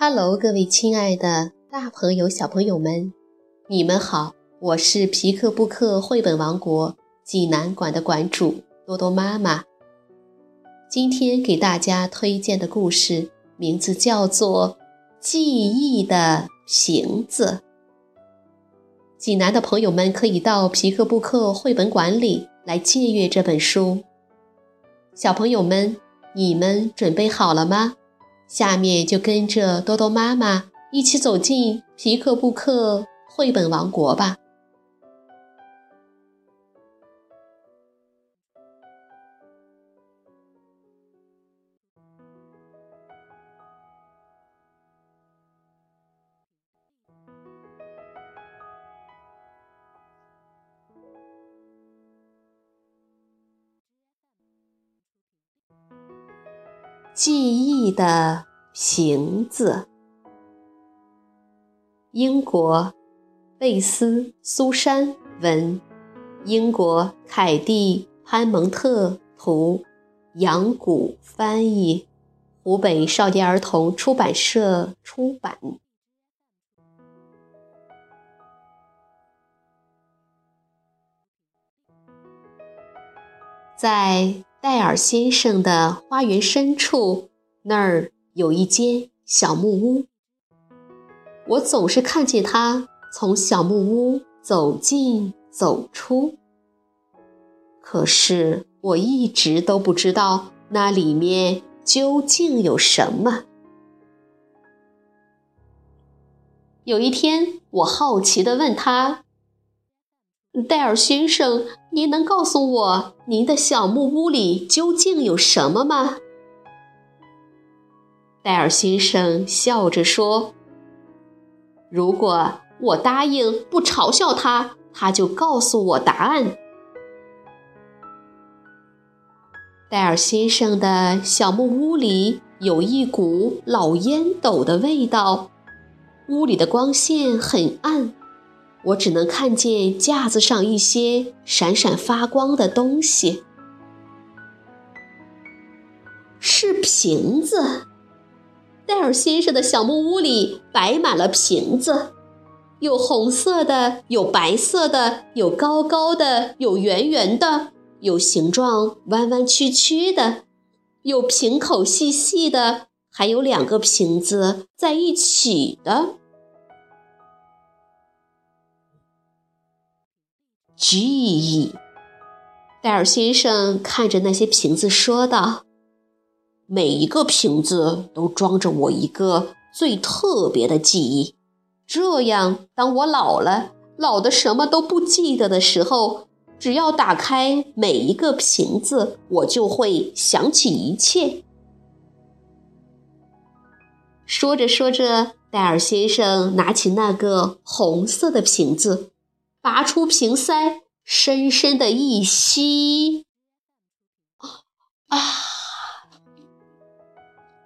Hello，各位亲爱的大朋友、小朋友们，你们好！我是皮克布克绘本王国济南馆的馆主多多妈妈。今天给大家推荐的故事名字叫做《记忆的瓶子》。济南的朋友们可以到皮克布克绘本馆里来借阅这本书。小朋友们，你们准备好了吗？下面就跟着多多妈妈一起走进皮克布克绘本王国吧。记忆的行子。英国，贝斯苏珊文，英国凯蒂潘蒙特图，杨谷翻译，湖北少年儿童出版社出版。在。戴尔先生的花园深处，那儿有一间小木屋。我总是看见他从小木屋走进走出，可是我一直都不知道那里面究竟有什么。有一天，我好奇地问他。戴尔先生，您能告诉我您的小木屋里究竟有什么吗？戴尔先生笑着说：“如果我答应不嘲笑他，他就告诉我答案。”戴尔先生的小木屋里有一股老烟斗的味道，屋里的光线很暗。我只能看见架子上一些闪闪发光的东西，是瓶子。戴尔先生的小木屋里摆满了瓶子，有红色的，有白色的，有高高的，有圆圆的，有形状弯弯曲曲的，有瓶口细细的，还有两个瓶子在一起的。记忆，戴尔先生看着那些瓶子说道：“每一个瓶子都装着我一个最特别的记忆。这样，当我老了，老的什么都不记得的时候，只要打开每一个瓶子，我就会想起一切。”说着说着，戴尔先生拿起那个红色的瓶子。拔出瓶塞，深深的一吸，啊！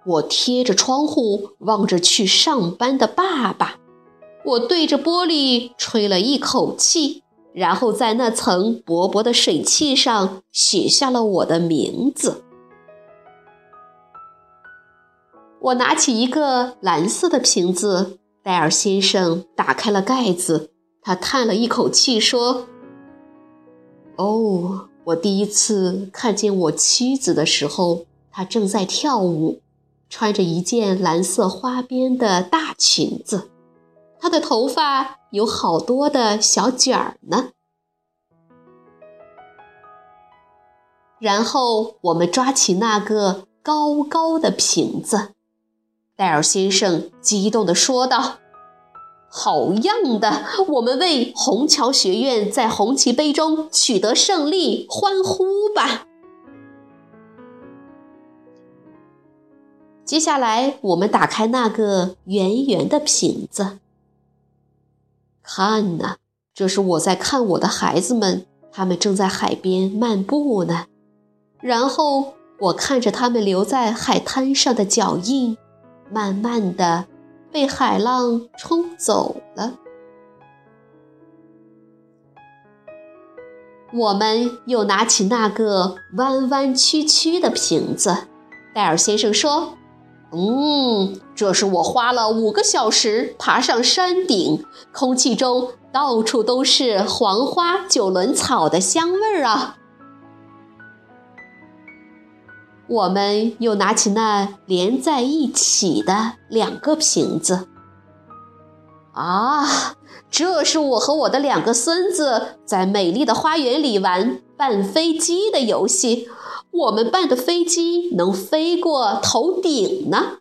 我贴着窗户望着去上班的爸爸，我对着玻璃吹了一口气，然后在那层薄薄的水汽上写下了我的名字。我拿起一个蓝色的瓶子，戴尔先生打开了盖子。他叹了一口气说：“哦，我第一次看见我妻子的时候，她正在跳舞，穿着一件蓝色花边的大裙子，她的头发有好多的小卷儿呢。”然后我们抓起那个高高的瓶子，戴尔先生激动地说道。好样的！我们为虹桥学院在红旗杯中取得胜利欢呼吧！接下来，我们打开那个圆圆的瓶子，看呐，这是我在看我的孩子们，他们正在海边漫步呢。然后，我看着他们留在海滩上的脚印，慢慢的。被海浪冲走了。我们又拿起那个弯弯曲曲的瓶子，戴尔先生说：“嗯，这是我花了五个小时爬上山顶，空气中到处都是黄花九轮草的香味儿啊！我们又拿起那连在一起的两个瓶子。啊，这是我和我的两个孙子在美丽的花园里玩扮飞机的游戏。我们办的飞机能飞过头顶呢。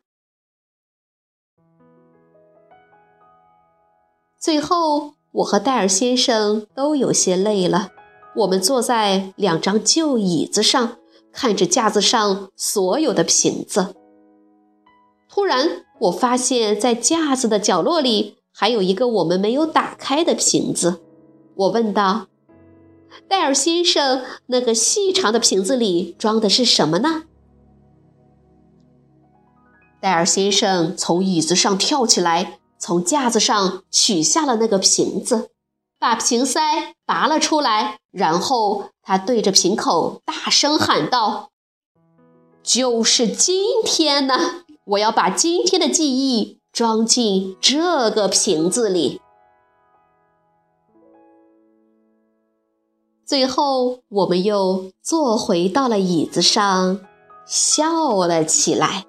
最后，我和戴尔先生都有些累了，我们坐在两张旧椅子上，看着架子上所有的瓶子。突然，我发现，在架子的角落里还有一个我们没有打开的瓶子。我问道。戴尔先生，那个细长的瓶子里装的是什么呢？戴尔先生从椅子上跳起来，从架子上取下了那个瓶子，把瓶塞拔了出来，然后他对着瓶口大声喊道：“就是今天呢！我要把今天的记忆装进这个瓶子里。”最后，我们又坐回到了椅子上，笑了起来。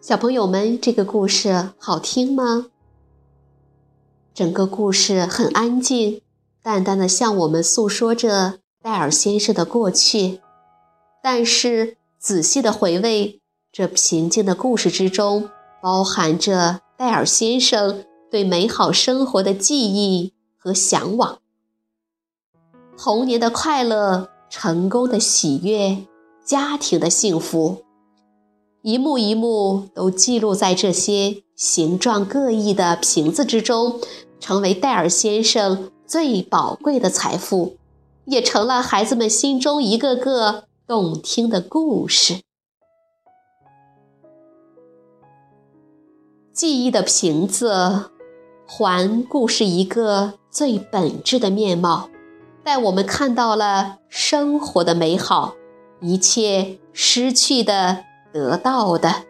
小朋友们，这个故事好听吗？整个故事很安静，淡淡的向我们诉说着戴尔先生的过去。但是，仔细的回味。这平静的故事之中，包含着戴尔先生对美好生活的记忆和向往。童年的快乐、成功的喜悦、家庭的幸福，一幕一幕都记录在这些形状各异的瓶子之中，成为戴尔先生最宝贵的财富，也成了孩子们心中一个个动听的故事。记忆的瓶子，还故事一个最本质的面貌，带我们看到了生活的美好，一切失去的、得到的，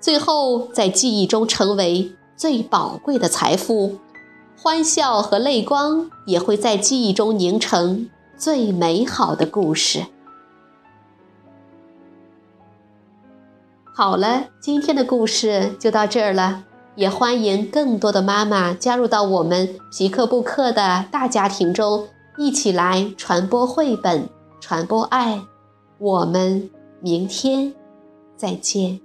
最后在记忆中成为最宝贵的财富。欢笑和泪光也会在记忆中凝成最美好的故事。好了，今天的故事就到这儿了。也欢迎更多的妈妈加入到我们皮克布克的大家庭中，一起来传播绘本，传播爱。我们明天再见。